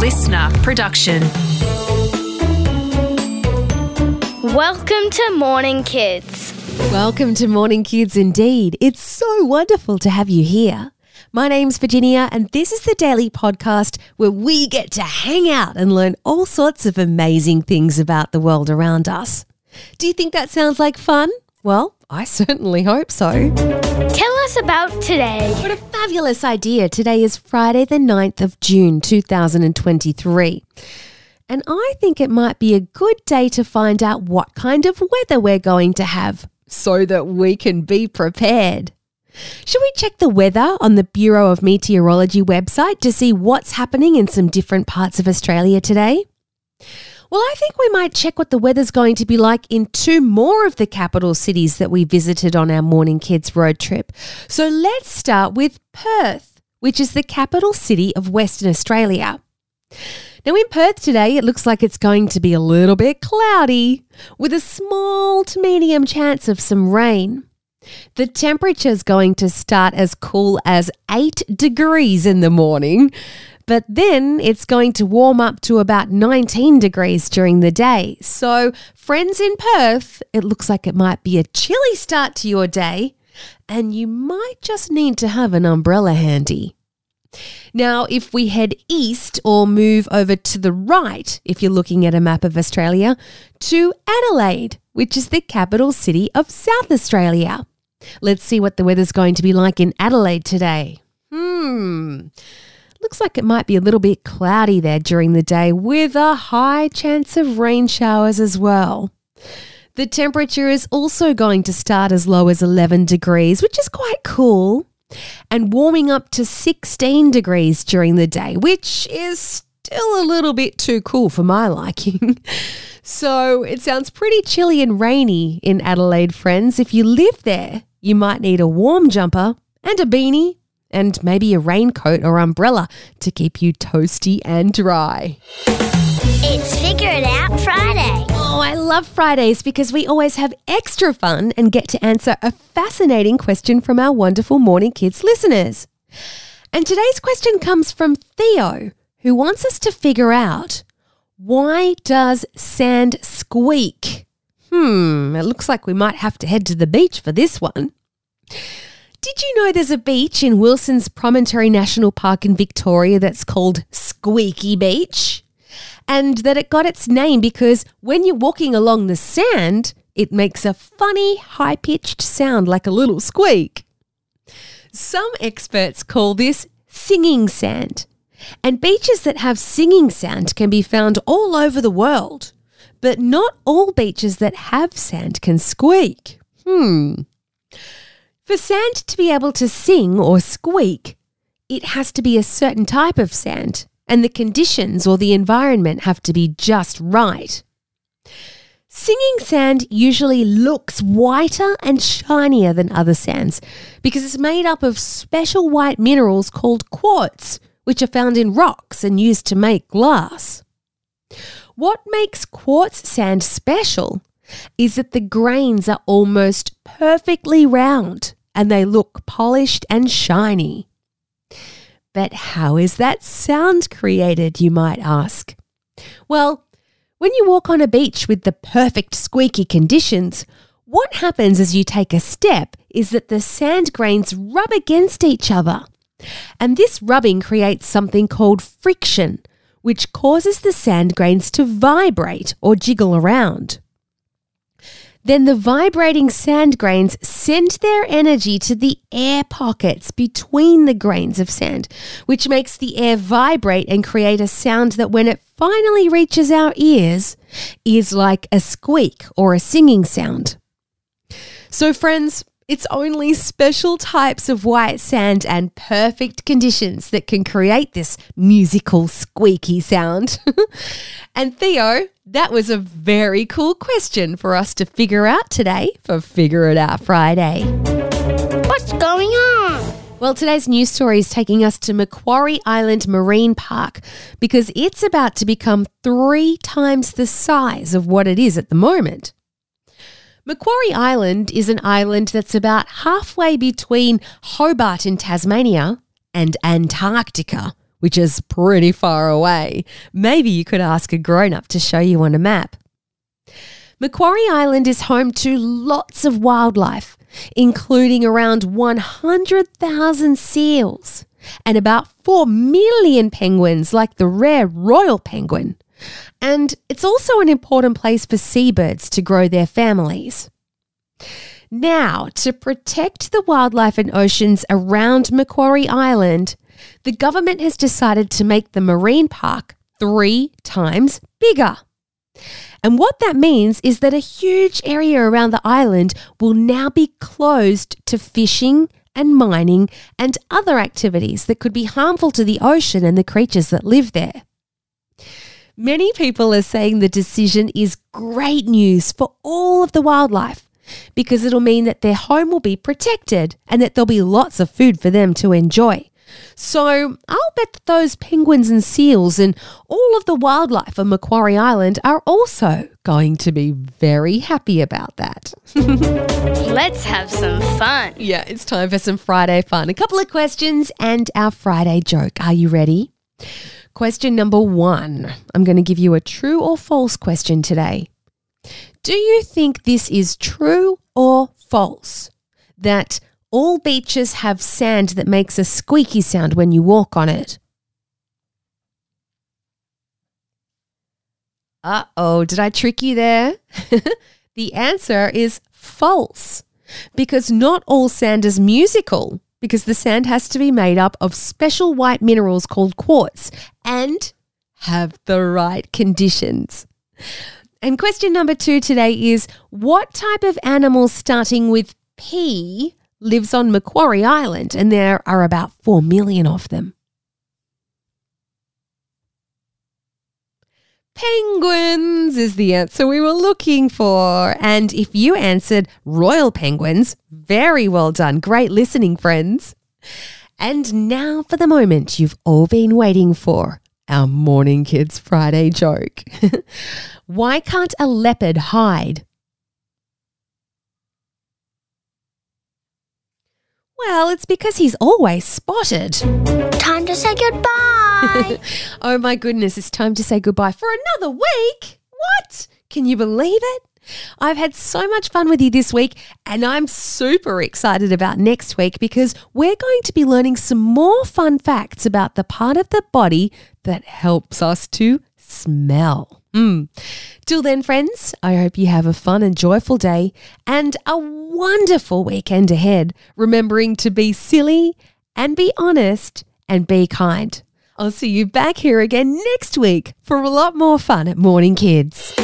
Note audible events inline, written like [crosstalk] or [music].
LiSTNR production. Welcome to Morning Kids. Welcome to Morning Kids indeed. It's so wonderful to have you here. My name's Virginia, and this is the daily podcast where we get to hang out and learn all sorts of amazing things about the world around us. Do you think that sounds like fun? Well, I [laughs] certainly hope so. Tell us about today. What a fabulous idea. Today is Friday, the 9th of June, 2023. And I think it might be a good day to find out what kind of weather we're going to have so that we can be prepared. Should we check the weather on the Bureau of Meteorology website to see what's happening in some different parts of Australia today? Well, I think we might check what the weather's going to be like in two more of the capital cities that we visited on our Morning Kids road trip. So let's start with Perth, which is the capital city of Western Australia. Now, in Perth today, it looks like it's going to be a little bit cloudy with a small to medium chance of some rain. The temperature is going to start as cool as 8 degrees in the morning, but then it's going to warm up to about 19 degrees during the day. So, friends in Perth, it looks like it might be a chilly start to your day, and you might just need to have an umbrella handy. Now, if we head east or move over to the right, if you're looking at a map of Australia, to Adelaide, which is the capital city of South Australia. Let's see what the weather's going to be like in Adelaide today. Hmm. Looks like it might be a little bit cloudy there during the day with a high chance of rain showers as well. The temperature is also going to start as low as 11 degrees, which is quite cool, and warming up to 16 degrees during the day, which is still a little bit too cool for my liking. [laughs] so it sounds pretty chilly and rainy in Adelaide, friends. If you live there, you might need a warm jumper and a beanie and maybe a raincoat or umbrella to keep you toasty and dry. It's Figure It Out Friday. Oh, I love Fridays because we always have extra fun and get to answer a fascinating question from our wonderful Morning Kids listeners. And today's question comes from Theo, who wants us to figure out why does sand squeak? Hmm, it looks like we might have to head to the beach for this one. Did you know there's a beach in Wilson's Promontory National Park in Victoria that's called Squeaky Beach? And that it got its name because when you're walking along the sand, it makes a funny, high pitched sound like a little squeak. Some experts call this singing sand. And beaches that have singing sand can be found all over the world. But not all beaches that have sand can squeak. Hmm. For sand to be able to sing or squeak, it has to be a certain type of sand, and the conditions or the environment have to be just right. Singing sand usually looks whiter and shinier than other sands because it's made up of special white minerals called quartz, which are found in rocks and used to make glass. What makes quartz sand special is that the grains are almost perfectly round and they look polished and shiny. But how is that sound created, you might ask? Well, when you walk on a beach with the perfect squeaky conditions, what happens as you take a step is that the sand grains rub against each other. And this rubbing creates something called friction, which causes the sand grains to vibrate or jiggle around. Then the vibrating sand grains send their energy to the air pockets between the grains of sand, which makes the air vibrate and create a sound that, when it finally reaches our ears, is like a squeak or a singing sound. So, friends, it's only special types of white sand and perfect conditions that can create this musical squeaky sound. [laughs] and Theo, that was a very cool question for us to figure out today for Figure It Out Friday. What's going on? Well, today's news story is taking us to Macquarie Island Marine Park because it's about to become three times the size of what it is at the moment. Macquarie Island is an island that's about halfway between Hobart in Tasmania and Antarctica, which is pretty far away. Maybe you could ask a grown up to show you on a map. Macquarie Island is home to lots of wildlife, including around 100,000 seals and about 4 million penguins, like the rare royal penguin. And it's also an important place for seabirds to grow their families. Now, to protect the wildlife and oceans around Macquarie Island, the government has decided to make the marine park three times bigger. And what that means is that a huge area around the island will now be closed to fishing and mining and other activities that could be harmful to the ocean and the creatures that live there. Many people are saying the decision is great news for all of the wildlife because it'll mean that their home will be protected and that there'll be lots of food for them to enjoy. So I'll bet that those penguins and seals and all of the wildlife on Macquarie Island are also going to be very happy about that. [laughs] Let's have some fun. Yeah, it's time for some Friday fun. A couple of questions and our Friday joke. Are you ready? Question number one. I'm going to give you a true or false question today. Do you think this is true or false? That all beaches have sand that makes a squeaky sound when you walk on it. Uh oh, did I trick you there? [laughs] the answer is false because not all sand is musical because the sand has to be made up of special white minerals called quartz and have the right conditions. And question number two today is what type of animal starting with P lives on Macquarie Island, and there are about 4 million of them. Penguins is the answer we were looking for. And if you answered royal penguins, very well done. Great listening, friends. And now for the moment you've all been waiting for our Morning Kids Friday joke. [laughs] Why can't a leopard hide? Well, it's because he's always spotted. Time to say goodbye. [laughs] oh my goodness, it's time to say goodbye for another week. What? Can you believe it? I've had so much fun with you this week, and I'm super excited about next week because we're going to be learning some more fun facts about the part of the body that helps us to smell. Mm. Till then, friends, I hope you have a fun and joyful day and a wonderful weekend ahead, remembering to be silly and be honest and be kind. I'll see you back here again next week for a lot more fun at Morning Kids.